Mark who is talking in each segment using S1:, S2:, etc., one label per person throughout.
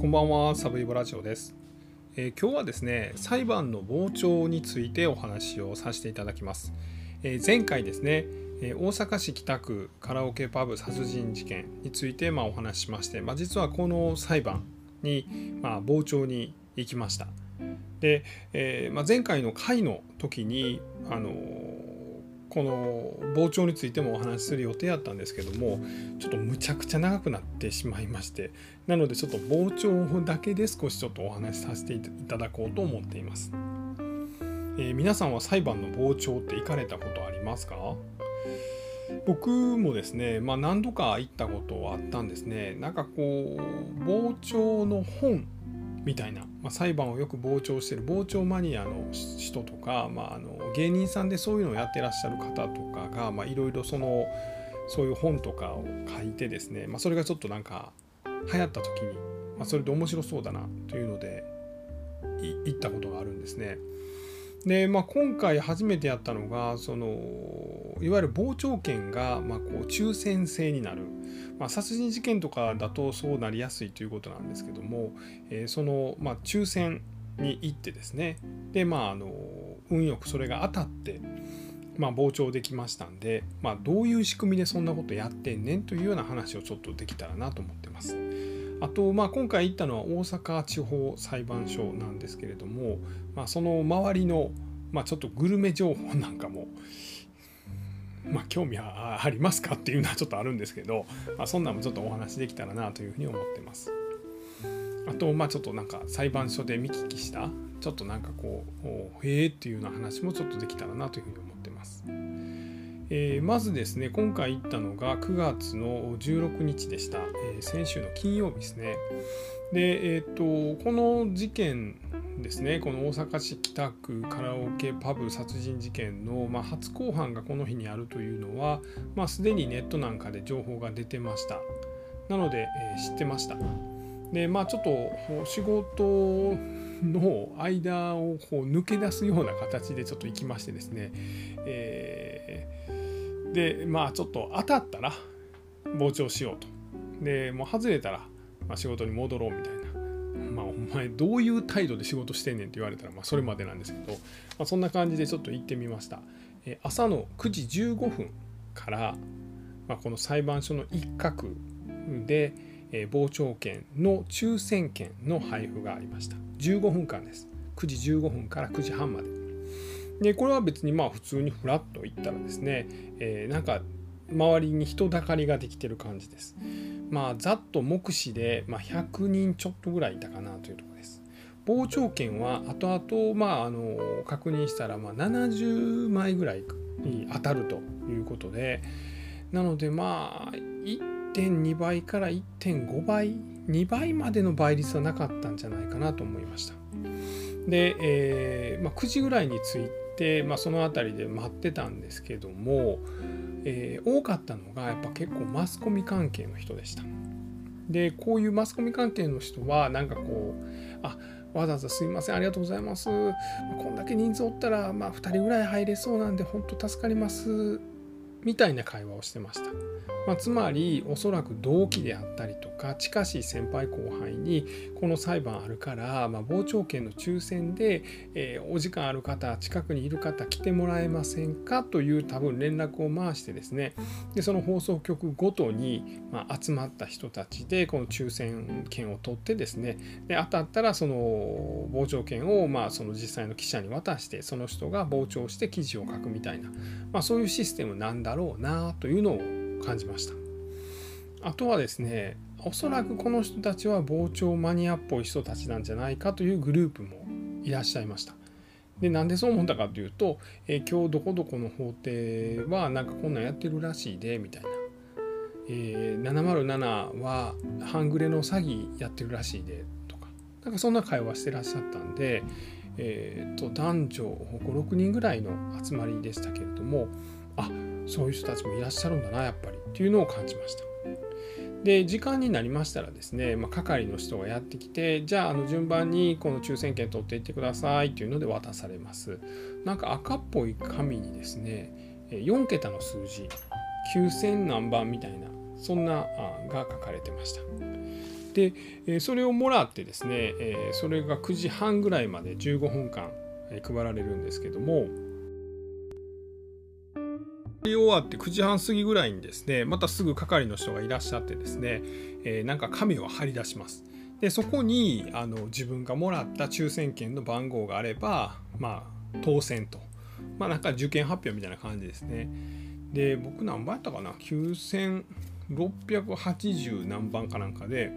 S1: こんばんは、サブイボラジオです、えー今日はですね、裁判の傍聴についてお話をさせていただきます。えー前回ですね、えー大阪市北区カラオケパブ殺人事件についてまあお話ししまして、まあ、実はこの裁判にまあ傍聴に行きました。で、えーまあ、前回の回の時にあのーこの傍聴についてもお話しする予定やったんですけどもちょっとむちゃくちゃ長くなってしまいましてなのでちょっと傍聴だけで少しちょっとお話しさせていただこうと思っています、えー皆さんは裁判の傍聴って行かれたことありますか？僕もですね、まあ、何度か行ったことはあったんですね。なんかこう傍聴の本みたいな、まあ、裁判をよく傍聴してる。傍聴マニアの人とか、まあ、あの芸人さんでそういうのをやってらっしゃる方とかがいろいろそのそういう本とかを書いてですね、まあ、それがちょっとなんか流行った時に、まあ、それで面白そうだなというので行ったことがあるんですね。で、まあ、今回初めてやったのがそのいわゆる傍聴券が、まあ、こう抽選制になる、まあ、殺人事件とかだとそうなりやすいということなんですけども、えーその、まあ、抽選に行ってですねでまああの運よくそれが当たって、まあ、傍聴できましたんで、まあ、どういう仕組みでそんなことやってんねんというような話をちょっとできたらなと思ってます。あと、まあ、今回行ったのは大阪地方裁判所なんですけれども、まあ、その周りの、まあ、ちょっとグルメ情報なんかも、まあ、興味はありますかっていうのはちょっとあるんですけど、まあ、そんなんもちょっとお話できたらなというふうに思ってます。あと、まあ、ちょっとなんか裁判所で見聞きしたちょっとなんかこうおへえっていうような話もちょっとできたらなというふうに思ってます。えーまずですね今回行ったのが9月の16日でした、えー先週の金曜日ですね。でえっ、とこの事件ですねこの大阪市北区カラオケパブ殺人事件の、まあ、初公判がこの日にあるというのは、まあ、すでにネットなんかで情報が出てました。なので、えー知ってました。でまあちょっと仕事の間をこう抜け出すような形でちょっと行きましてですね、えーでまあちょっと当たったら傍聴しようと。でもう外れたら、まあ、仕事に戻ろうみたいな。まあお前どういう態度で仕事してんねんって言われたら、まあ、それまでなんですけど、まあ、そんな感じでちょっと行ってみました、えー朝の9時15分から、まあ、この裁判所の一角で、えー傍聴券の抽選券の配布がありました。15分間です。9時15分から9時半まで。でこれは別にまあ普通にフラッと行ったらですね、えーなんか周りに人だかりができてる感じです。まあざっと目視で、まあ、100人ちょっとぐらいいたかなというところです。傍聴券は後々まああの確認したらまあ70枚ぐらいに当たるということでなのでまあ1.2倍から1.5倍2倍までの倍率はなかったんじゃないかなと思いました。で、えーまあ、9時ぐらいに着いて、まあ、その辺りで待ってたんですけども、えー多かったのがやっぱ結構マスコミ関係の人でした。でこういうマスコミ関係の人はなんかこうあわざわざすいませんありがとうございます。こんだけ人数おったら、まあ、2人ぐらい入れそうなんで本当助かります。みたいな会話をしてました、まあ、つまりおそらく同期であったりとか近しい先輩後輩にこの裁判あるから、まあ、傍聴券の抽選で、えーお時間ある方近くにいる方来てもらえませんか？という多分連絡を回してですね。でその放送局ごとに、まあ、集まった人たちでこの抽選券を取ってですね。で当たったらその傍聴券を、まあ、その実際の記者に渡してその人が傍聴して記事を書くみたいな、まあ、そういうシステムなんだろうなというのを感じました。あとはですねおそらくこの人たちは傍聴マニアっぽい人たちなんじゃないかというグループもいらっしゃいました。でなんでそう思ったかというと、え今日どこどこの法廷はなんかこんなんやってるらしいでみたいな、えー707は半グレの詐欺やってるらしいでとかなんかそんな会話してらっしゃったんで、えーと男女56人ぐらいの集まりでしたけれどもあそういう人たちもいらっしゃるんだなやっぱり。っていうのを感じました。で時間になりましたらですね、まあ、係の人がやってきてじゃああの順番にこの抽選券取っていってくださいっていうので渡されます。なんか赤っぽい紙にですねえ4桁の数字9000何番みたいなそんなあが書かれてました。で、えそれをもらってですね、えそれが9時半ぐらいまで15分間配られるんですけども終わって9時半過ぎぐらいにですねまたすぐ係の人がいらっしゃってですね、えなんか紙を貼り出します。でそこにあの自分がもらった抽選券の番号があればまあ当選と。まあなんか受験発表みたいな感じですね。で僕何番やったかな？9680何番かなんかで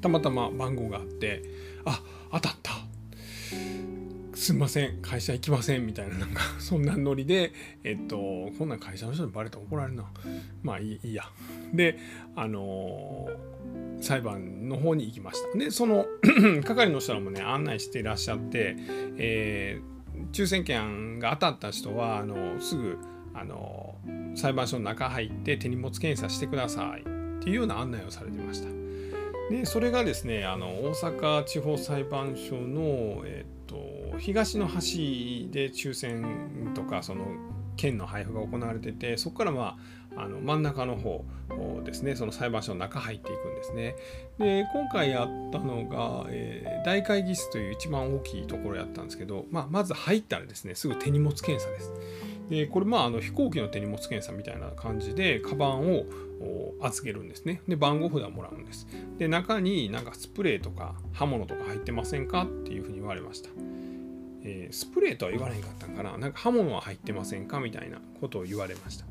S1: たまたま番号があってあ当たった。すみません会社行きませんみたいななんか そんなノリでえっとこんなん会社の人にバレたら怒られるな。まあいいいいや。であのー、裁判の方に行きました。でその 係の人らもね案内していらっしゃって、えー、抽選券が当たった人はあのすぐあの裁判所の中入って手荷物検査してくださいっていうような案内をされてました。でそれがですねあの大阪地方裁判所の、え、東の端で抽選とかその券の配布が行われててそこからまああの真ん中の方ですね。その裁判所の中入っていくんですね。で今回やったのが、えー、大会議室という一番大きいところやったんですけど、まあ、まず入ったらですねすぐ手荷物検査です。でこれまああの飛行機の手荷物検査みたいな感じでカバンを預けるんですね。で番号札をもらうんです。で中になんかスプレーとか刃物とか入ってませんかっていうふうに言われました、えー、スプレーとは言われへんかったんかな。なんか刃物は入ってませんかみたいなことを言われました。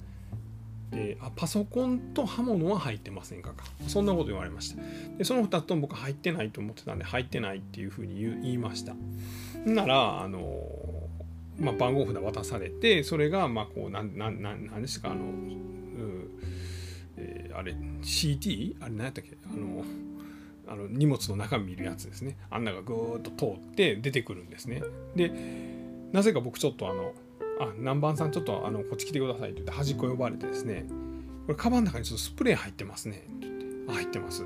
S1: であパソコンと刃物は入ってませんかか。そんなこと言われました。でその2つとも僕入ってないと思ってたんで入ってないっていうふうに言いました。ならあのまあ、番号札渡されてそれがまあこうなんなんなんですかあの、えー、あれ CT あれ何やったっけ？あのあの荷物の中見るやつですね。あんながぐーっと通って出てくるんですね。でなぜか僕ちょっとあのあ南蛮さんちょっとあのこっち来てくださいって言って端っこ呼ばれてですねこれカバンの中にちょっとスプレー入ってますね。って言ってあ入ってます。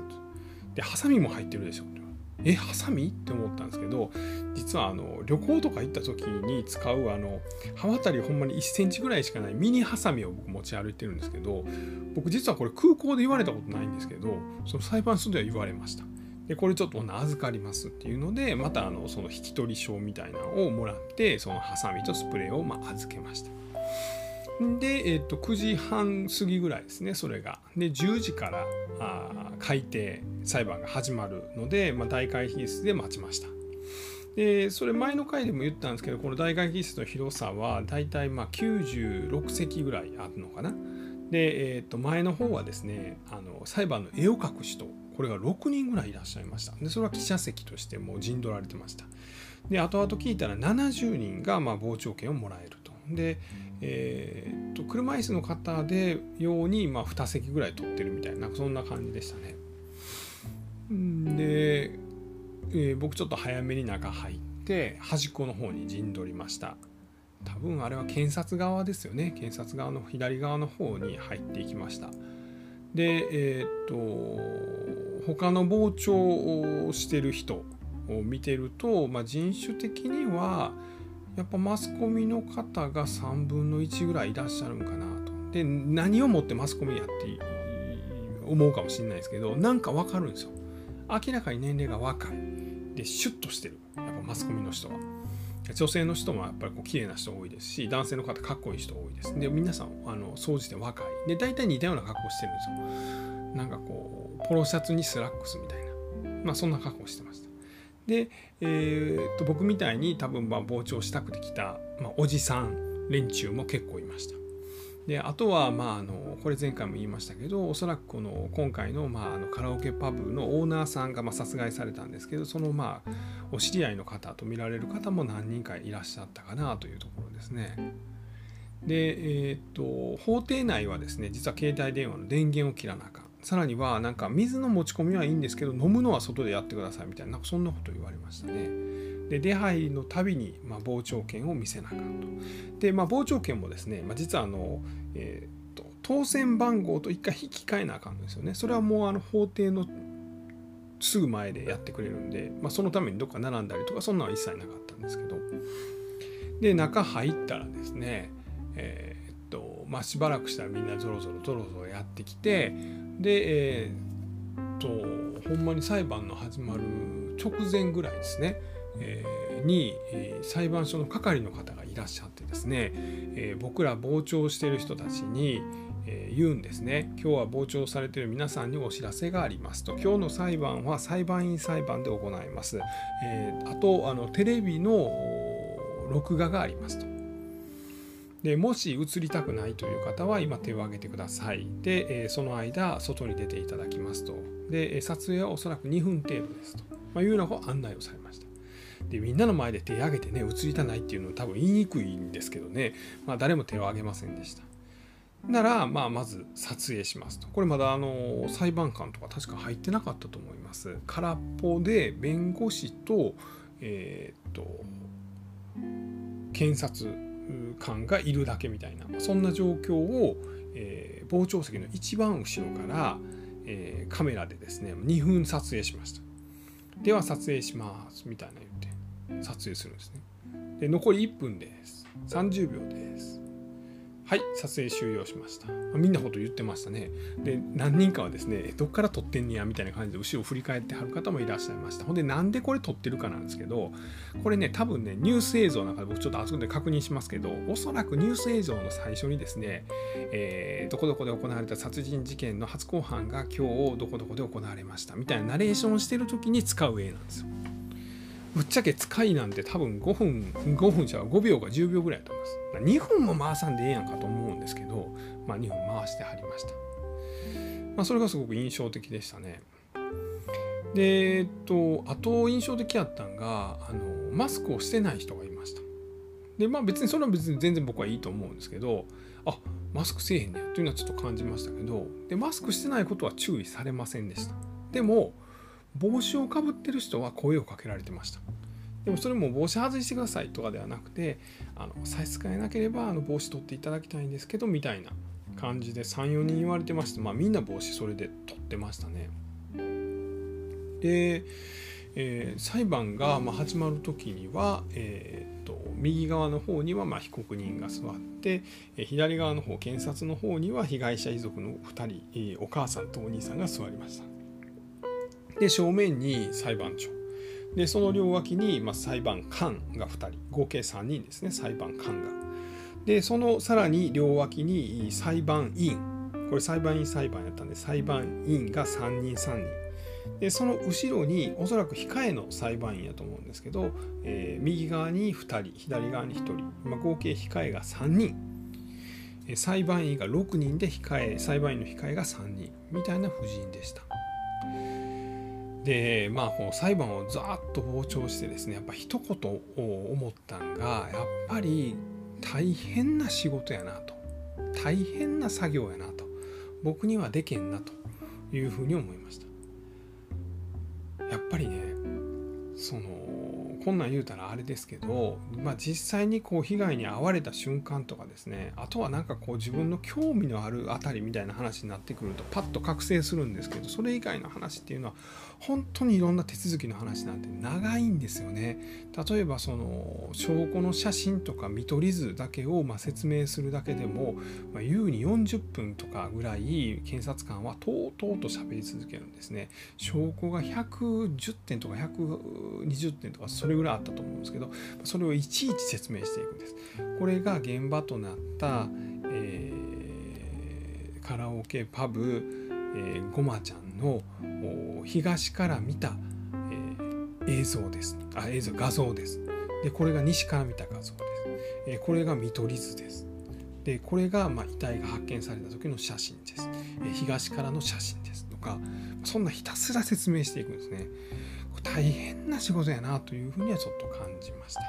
S1: でハサミも入ってるでしょえハサミ？って思ったんですけど実はあの旅行とか行った時に使うあの刃渡りほんまに1センチぐらいしかないミニハサミを僕持ち歩いてるんですけど僕実はこれ空港で言われたことないんですけどその裁判所では言われました。でこれちょっと預かりますっていうのでまたあのその引き取り証みたいなのをもらってそのハサミとスプレーをま預けました。で、えっと9時半過ぎぐらいですねそれが。で10時からあ改定裁判が始まるので、まあ、大会議室で待ちました。でそれ前の回でも言ったんですけどこの大会議室の広さはだいたいまあ96席ぐらいあるのかな。で、えー、と前の方はですねあの裁判の絵を描く人これが6人ぐらいいらっしゃいました。でそれは記者席としてもう陣取られてました。で後々聞いたら70人がま傍聴券をもらえると。で、えー、と車椅子の方でようにま2席ぐらい取ってるみたいなそんな感じでしたね。で、えー、僕ちょっと早めに中入って端っこの方に陣取りました。多分あれは検察側ですよね。検察側の左側の方に入っていきました。でえっ、と他の傍聴をしてる人を見てると、まあ、人種的にはやっぱマスコミの方が3分の1ぐらいいらっしゃるんかなと。で何をもってマスコミやって思うかもしれないですけどなんか分かるんですよ。明らかに年齢が若いでシュッとしてるやっぱマスコミの人は。女性の人もやっぱりこう綺麗な人多いですし男性の方かっこいい人多いですで皆さんあの総じて若いで大体似たような格好してるんですよなんかこうポロシャツにスラックスみたいなまあそんな格好してましたで、えー、と僕みたいに多分まあ傍聴したくて来た、まあ、おじさん連中も結構いました。であとは、まあ、あのこれ前回も言いましたけどおそらくこの今回の,、まあ、あのカラオケパブのオーナーさんが、まあ、殺害されたんですけどその、まあ、お知り合いの方と見られる方も何人かいらっしゃったかなというところですね。で、えー、っと法廷内はですね実は携帯電話の電源を切らなあかんさらにはなんか水の持ち込みはいいんですけど飲むのは外でやってくださいみたいななんかそんなこと言われましたね。で出入りのたびに、まあ、傍聴券を見せなあかんと。で、まあ、傍聴券もですね、まあ、実はあの、えーと、当選番号と一回引き換えなあかんですよね。それはもうあの法廷のすぐ前でやってくれるんで、まあ、そのためにどっか並んだりとかそんなのは一切なかったんですけどで中入ったらですね、えー、っとまあ、しばらくしたらみんなぞろぞろぞろぞろやってきてで、えっとほんまに裁判の始まる直前ぐらいですね、えー、に、えー、裁判所の係の方がいらっしゃってですね、えー、僕ら傍聴してる人たちに、え言うんですね。今日は傍聴されている皆さんにお知らせがありますと。今日の裁判は裁判員裁判で行います、えあとあのテレビの録画がありますと。でもし映りたくないという方は今手を挙げてください。で、えその間外に出ていただきますと。で撮影はおそらく2分程度ですと、ま、いうような案内をされました。でみんなの前で手を挙げてね映りたないっていうのは多分言いにくいんですけどね、まあ、誰も手を挙げませんでした。なら、まあ、まず撮影しますと。これまだあの裁判官とか確か入ってなかったと思います。空っぽで弁護士と,、えー、っと検察官がいるだけみたいなそんな状況を、えー、傍聴席の一番後ろから、えー、カメラでですね2分撮影しました。では撮影しますみたいな言って撮影するんですね。で残り1分です。30秒です。はい撮影終了しました。みんなこと言ってましたね。で何人かはですねどっから撮ってんねやみたいな感じで後ろを振り返ってはる方もいらっしゃいました。ほんでなんでこれ撮ってるかなんですけどこれね多分ねニュース映像の中で僕ちょっとあそこで確認しますけどおそらくニュース映像の最初にですね、えー、どこどこで行われた殺人事件の初公判が今日どこどこで行われましたみたいなナレーションしてる時に使う絵なんですよ。ぶっちゃけ使いなんて多分5分5分じゃ5秒か10秒ぐらいだと思います。2分も回さんでええやんかと思うんですけど、まあ、2分回してはりました、まあ、それがすごく印象的でしたね。でえっとあと印象的やったんがあのマスクをしてない人がいました。でまあ別にそれは別に全然僕はいいと思うんですけどあマスクせえへんねやというのはちょっと感じましたけどでマスクしてないことは注意されませんでした。でも帽子をかぶってる人は声をかけられてました。でもそれも帽子外してくださいとかではなくてあの差し支えなければあの帽子取っていただきたいんですけどみたいな感じで34人言われてまして、まあ、みんな帽子それで取ってましたね。で、えー、裁判がま始まる時には、えー、と右側の方にはま被告人が座って、え左側の方検察の方には被害者遺族の2人、お母さんとお兄さんが座りました。で正面に裁判長。でその両脇に、まあ、裁判官が2人。合計3人ですね。裁判官が。でそのさらに両脇に裁判員。これ裁判員裁判やったんで裁判員が3人3人。でその後ろにおそらく控えの裁判員やと思うんですけど、えー、右側に2人左側に1人、まあ、合計控えが3人。裁判員が6人で控え裁判員の控えが3人。みたいな布陣でした。でまあこう裁判をざーっと傍聴してですねやっぱ一言を思ったんがやっぱり大変な仕事やなと。大変な作業やなと。僕にはでけんなと。いうふうに思いました。やっぱりねそのこんなん言うたらあれですけど、まあ、実際にこう被害に遭われた瞬間とかですねあとはなんかこう自分の興味のあるあたりみたいな話になってくるとパッと覚醒するんですけどそれ以外の話っていうのは本当にいろんな手続きの話なんて長いんですよね。例えばその証拠の写真とか見取り図だけをま説明するだけでも、まあ、優に40分とかぐらい検察官はとうとうと喋り続けるんですね。証拠が110点とか120点とかそれぐらいあったと思うんですけどそれをいちいち説明していくんです。これが現場となった、えー、カラオケパブ、えー、ごまちゃんの東から見た、えー、映像です。あ映像画像です。でこれが西から見た画像です、えー、これが見取り図です。でこれが、まあ、遺体が発見された時の写真です、え、東からの写真です。とかそんなひたすら説明していくんですね。大変な仕事やなというふうにはちょっと感じました。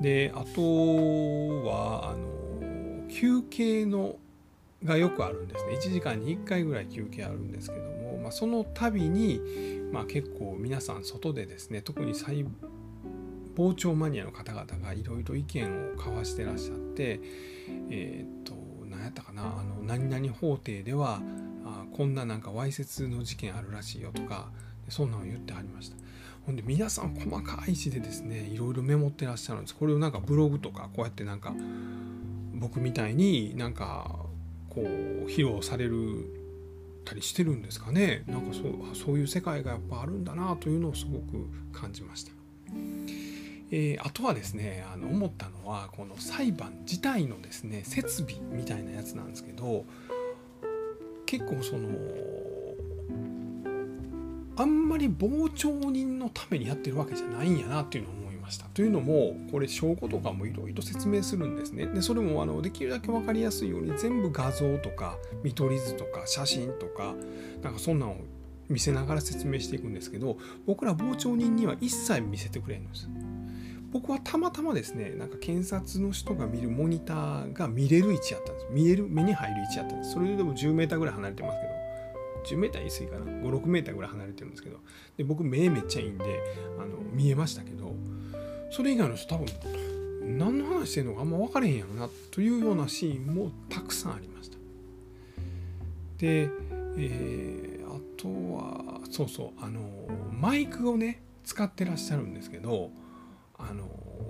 S1: であとはあの休憩のがよくあるんですね。1時間に1回ぐらい休憩あるんですけども、まあ、その度に、まあ、結構皆さん外でですね特に細傍聴マニアの方々がいろいろ意見を交わしてらっしゃってえー、っと何やったかなあの何々法廷ではあこんななんかわいせつの事件あるらしいよとかそんなの言ってはりました。ほんで皆さん細かい字でですねいろいろメモってらっしゃるんです。これをなんかブログとかこうやってなんか僕みたいになんかこう披露されるたりしてるんですかねなんかそうそういう世界がやっぱあるんだなというのをすごく感じました。えー、あとはですねあの思ったのはこの裁判自体のですね設備みたいなやつなんですけど結構そのあんまり傍聴人のためにやってるわけじゃないんやなっていうのをした。というのもこれ証拠とかもいろいろ説明するんですね。でそれもあのできるだけ分かりやすいように全部画像とか見取り図とか写真とかなんかそんなんを見せながら説明していくんですけど僕ら傍聴人には一切見せてくれんです。僕はたまたまですねなんか検察の人が見るモニターが見れる位置やったんです見える目に入る位置やったんですそれでも 10m ぐらい離れてますけど 10m 言い過ぎか？な 56m ぐらい離れてるんですけどで僕目めっちゃいいんであの見えましたけどそれ以外の人多分何の話してんのかあんま分かれへんやろなというようなシーンもたくさんありました。で、えー、あとはそうそうあのマイクをね使ってらっしゃるんですけどあの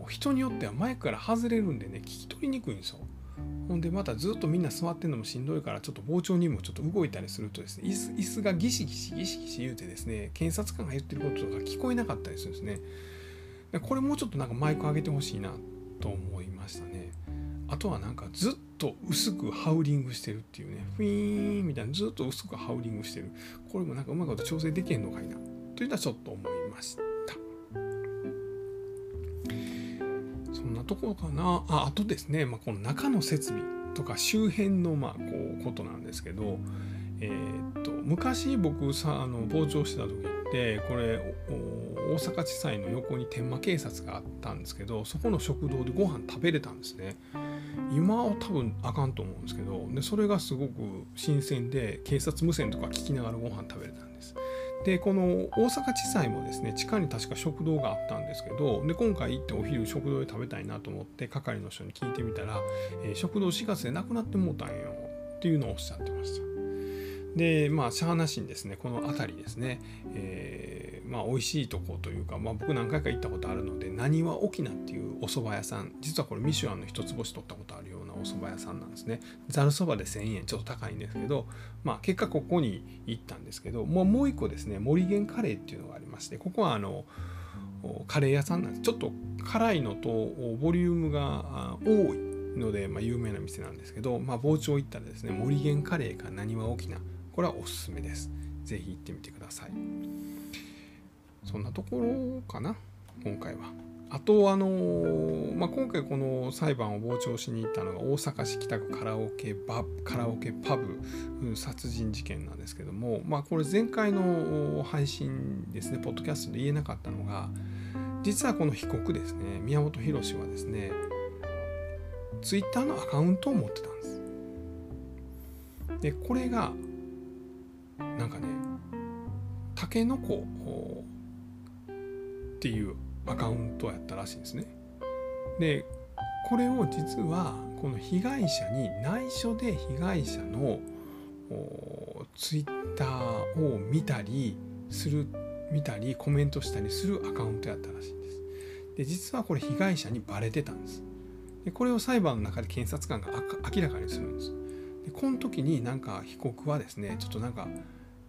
S1: 人によってはマイクから外れるんでね聞き取りにくいんですよ。ほんでまたずっとみんな座ってんのもしんどいからちょっと傍聴にもちょっと動いたりするとですね椅子椅子がギシギシギシギシ言うてですね検察官が言ってることとか聞こえなかったりするんですね。これもうちょっとなんかマイク上げてほしいなと思いましたね。あとはなんかずっと薄くハウリングしてるっていうね。フィーンみたいなずっと薄くハウリングしてる。これもなんかうまいこと調整できへんのかいなというのはちょっと思いました。そんなところかな。ああとですね、まあ、この中の設備とか周辺のまあこうことなんですけど、えー、っと昔僕さあの傍聴してた時ってこれ大阪地裁の横に天満警察があったんですけどそこの食堂でご飯食べれたんですね。今は多分あかんと思うんですけどでそれがすごく新鮮で警察無線とか聞きながらご飯食べれたんです。でこの大阪地裁もですね地下に確か食堂があったんですけどで今回行ってお昼食堂で食べたいなと思って係の人に聞いてみたら、えー、食堂4月でなくなってもうたんよっていうのをおっしゃってました。でまあシャアなしにですねこの辺りですね、えー、まあ美味しいとこというか、まあ、僕何回か行ったことあるのでなにわ沖縄っていうお蕎麦屋さん実はこれミシュランの一つ星取ったことあるようなお蕎麦屋さんなんですね。ざるそばで1000円ちょっと高いんですけどまあ結果ここに行ったんですけどもうもう一個ですね森源カレーっていうのがありましてここはあのカレー屋さんなんです。ちょっと辛いのとボリュームが多いので、まあ、有名な店なんですけど、まあ、傍聴行ったらですね森源カレーかなにわ沖縄これはおすすめです。ぜひ行ってみてください。そんなところかな、今回は。あと、あのまあ、今回この裁判を傍聴しに行ったのが大阪市北区カラオケバカラオケパブ殺人事件なんですけども、まあ、これ前回の配信ですね、ポッドキャストで言えなかったのが、実はこの被告ですね、宮本浩はですね、ツイッターのアカウントを持ってたんです。で、これがなんかねたけのこっていうアカウントやったらしいんですね。でこれを実はこの被害者に内緒で被害者のツイッターを見たりする見たりコメントしたりするアカウントやったらしいんです。で実はこれ被害者にバレてたんです。でこれを裁判の中で検察官が明らかにするんです。でこの時になんか被告はですねちょっとなんか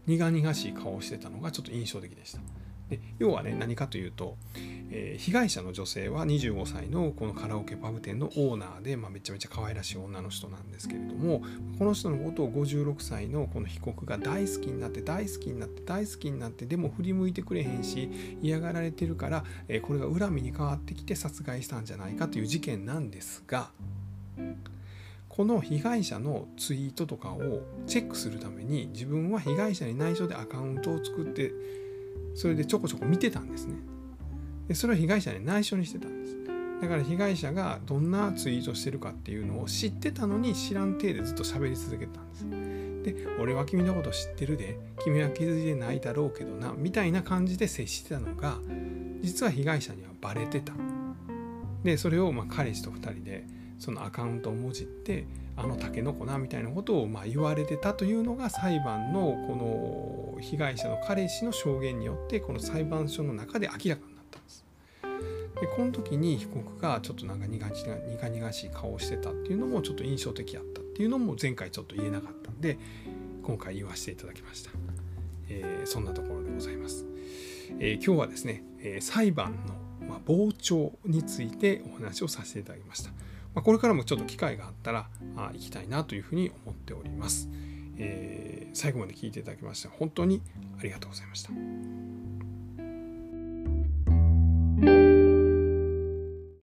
S1: 苦々しい顔をしてたのがちょっと印象的でした。で要はね何かというと、えー、被害者の女性は25歳のこのカラオケパブ店のオーナーで、まあ、めちゃめちゃ可愛らしい女の人なんですけれどもこの人のことを56歳のこの被告が大好きになって大好きになって大好きになってでも振り向いてくれへんし嫌がられてるから、えー、これが恨みに変わってきて殺害したんじゃないかという事件なんですがこの被害者のツイートとかをチェックするために自分は被害者に内緒でアカウントを作ってそれでちょこちょこ見てたんですね。でそれを被害者に内緒にしてたんです。だから被害者がどんなツイートしてるかっていうのを知ってたのに知らん体でずっと喋り続けたんです。で俺は君のこと知ってるで君は気づいてないだろうけどなみたいな感じで接してたのが実は被害者にはバレてた。でそれをま彼氏と2人でそのアカウントをもじってあのタケノコなみたいなことをまあ言われてたというのが裁判のこの被害者の彼氏の証言によってこの裁判所の中で明らかになったんです。でこの時に被告がちょっとなんか苦々しい顔をしてたっていうのもちょっと印象的やったっていうのも前回ちょっと言えなかったんで今回言わせていただきました、えー、そんなところでございます、えー、今日はですね、え裁判の、ま傍聴についてお話をさせていただきました、ま、これからもちょっと機会があったらあ行きたいなというふうに思っております、え最後まで聞いていただきまして本当にありがとうございました。